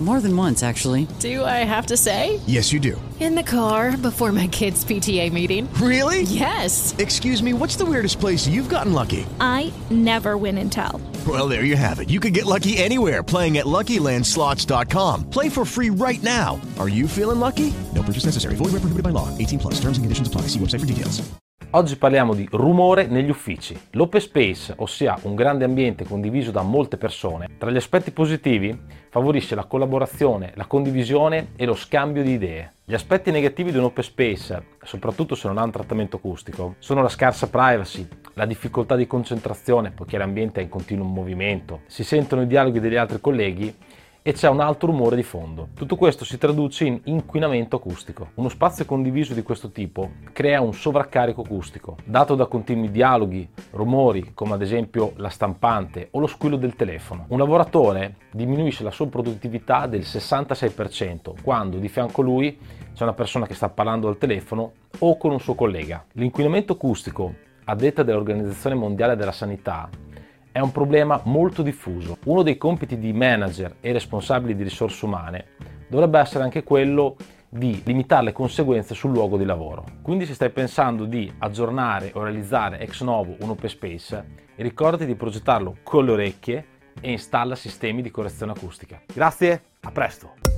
More than once, actually. Do I have to say? Yes, you do. In the car before my kids' PTA meeting. Really? Yes. Excuse me, what's the weirdest place you've gotten lucky? I never win and tell. Well, there you have it. You can get lucky anywhere playing at LuckyLandSlots.com. Play for free right now. Are you feeling lucky? No purchase necessary. Void where prohibited by law. 18 plus. Terms and conditions apply. See website for details. Oggi parliamo di rumore negli uffici. L'open space, ossia un grande ambiente condiviso da molte persone, tra gli aspetti positivi favorisce la collaborazione, la condivisione e lo scambio di idee. Gli aspetti negativi di un open space, soprattutto se non ha un trattamento acustico, sono la scarsa privacy, la difficoltà di concentrazione poiché l'ambiente è in continuo movimento, si sentono i dialoghi degli altri colleghi e c'è un alto rumore di fondo. Tutto questo si traduce in inquinamento acustico. Uno spazio condiviso di questo tipo crea un sovraccarico acustico, dato da continui dialoghi, rumori come ad esempio la stampante o lo squillo del telefono. Un lavoratore diminuisce la sua produttività del 66% quando di fianco a lui c'è una persona che sta parlando al telefono o con un suo collega. L'inquinamento acustico, a detta dell'Organizzazione Mondiale della Sanità, è un problema molto diffuso. Uno dei compiti di manager e responsabili di risorse umane dovrebbe essere anche quello di limitare le conseguenze sul luogo di lavoro. Quindi se stai pensando di aggiornare o realizzare ex novo un open space, ricordati di progettarlo con le orecchie e installa sistemi di correzione acustica. Grazie, a presto!